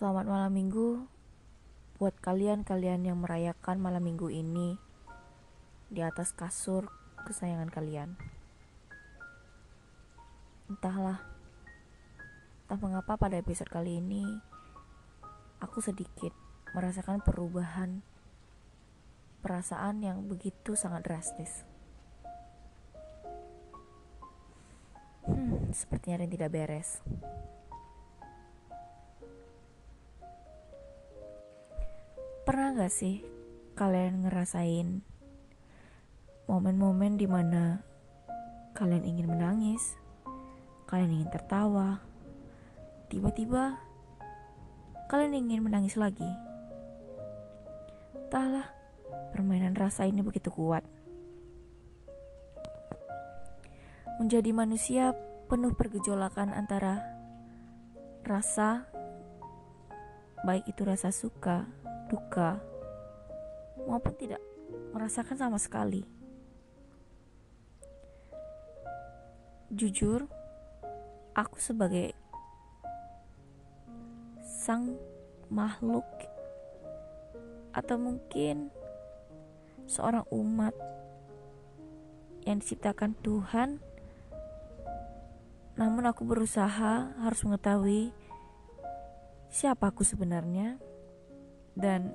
Selamat malam minggu buat kalian-kalian yang merayakan malam minggu ini di atas kasur kesayangan kalian. Entahlah, entah mengapa pada episode kali ini aku sedikit merasakan perubahan perasaan yang begitu sangat drastis. Hmm, sepertinya ada yang tidak beres. Pernah gak sih kalian ngerasain momen-momen di mana kalian ingin menangis, kalian ingin tertawa, tiba-tiba kalian ingin menangis lagi? Entahlah, permainan rasa ini begitu kuat. Menjadi manusia penuh pergejolakan antara rasa, baik itu rasa suka, duka, maupun tidak merasakan sama sekali. Jujur, aku sebagai sang makhluk atau mungkin seorang umat yang diciptakan Tuhan namun aku berusaha harus mengetahui siapa aku sebenarnya dan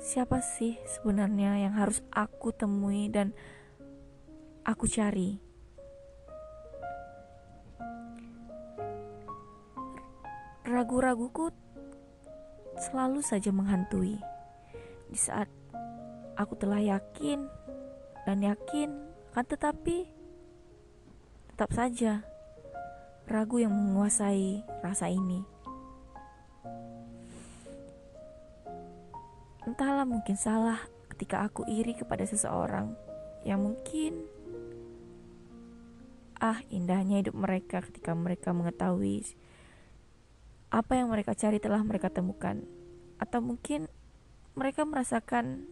siapa sih sebenarnya yang harus aku temui dan aku cari. Ragu-raguku selalu saja menghantui di saat aku telah yakin dan yakin akan tetapi tetap saja ragu yang menguasai rasa ini. Entahlah mungkin salah ketika aku iri kepada seseorang. Yang mungkin. Ah indahnya hidup mereka ketika mereka mengetahui apa yang mereka cari telah mereka temukan. Atau mungkin mereka merasakan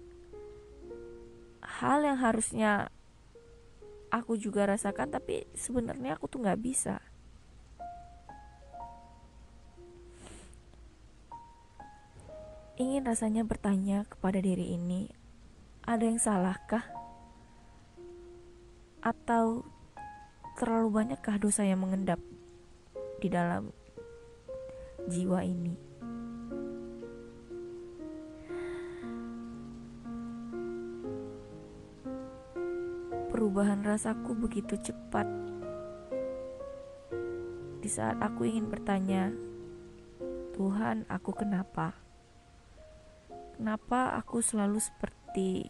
hal yang harusnya aku juga rasakan tapi sebenarnya aku tuh nggak bisa Ingin rasanya bertanya kepada diri ini, ada yang salahkah? Atau terlalu banyakkah dosa yang mengendap di dalam jiwa ini? Perubahan rasaku begitu cepat. Di saat aku ingin bertanya, Tuhan, aku kenapa? Kenapa aku selalu seperti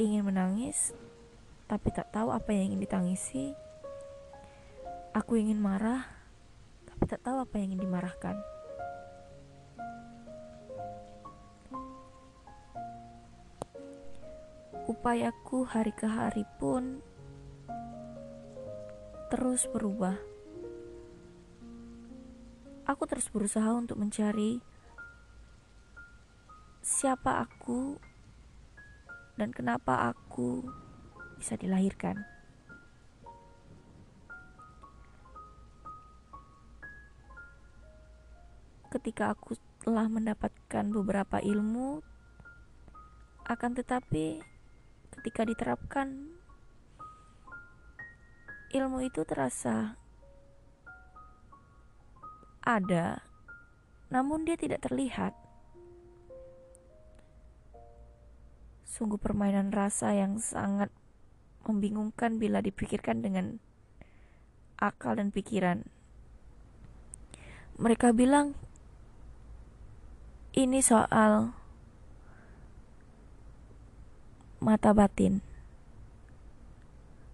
ingin menangis, tapi tak tahu apa yang ingin ditangisi? Aku ingin marah, tapi tak tahu apa yang ingin dimarahkan. Upayaku hari ke hari pun terus berubah. Aku terus berusaha untuk mencari siapa aku dan kenapa aku bisa dilahirkan. Ketika aku telah mendapatkan beberapa ilmu, akan tetapi ketika diterapkan, ilmu itu terasa ada, namun dia tidak terlihat. Sungguh permainan rasa yang sangat membingungkan bila dipikirkan dengan akal dan pikiran. Mereka bilang ini soal mata batin,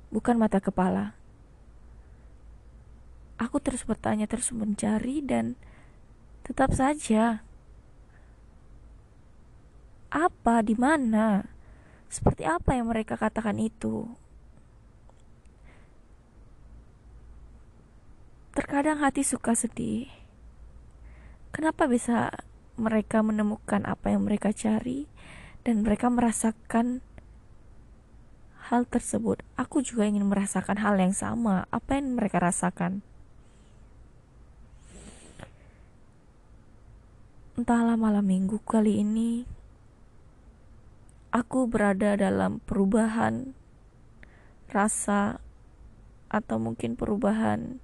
bukan mata kepala. Aku terus bertanya, terus mencari, dan tetap saja apa, di mana, seperti apa yang mereka katakan itu? Terkadang hati suka sedih. Kenapa bisa mereka menemukan apa yang mereka cari dan mereka merasakan hal tersebut? Aku juga ingin merasakan hal yang sama. Apa yang mereka rasakan? entahlah malam minggu kali ini aku berada dalam perubahan rasa atau mungkin perubahan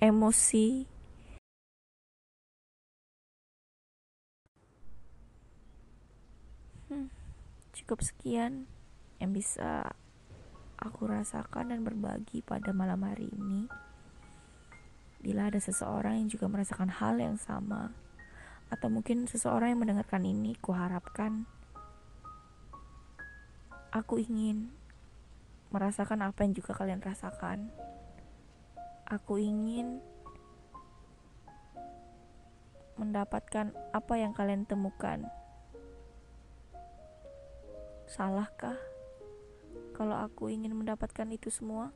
emosi. Hmm, cukup sekian yang bisa aku rasakan dan berbagi pada malam hari ini. Bila ada seseorang yang juga merasakan hal yang sama atau mungkin seseorang yang mendengarkan ini kuharapkan aku ingin merasakan apa yang juga kalian rasakan. Aku ingin mendapatkan apa yang kalian temukan. Salahkah kalau aku ingin mendapatkan itu semua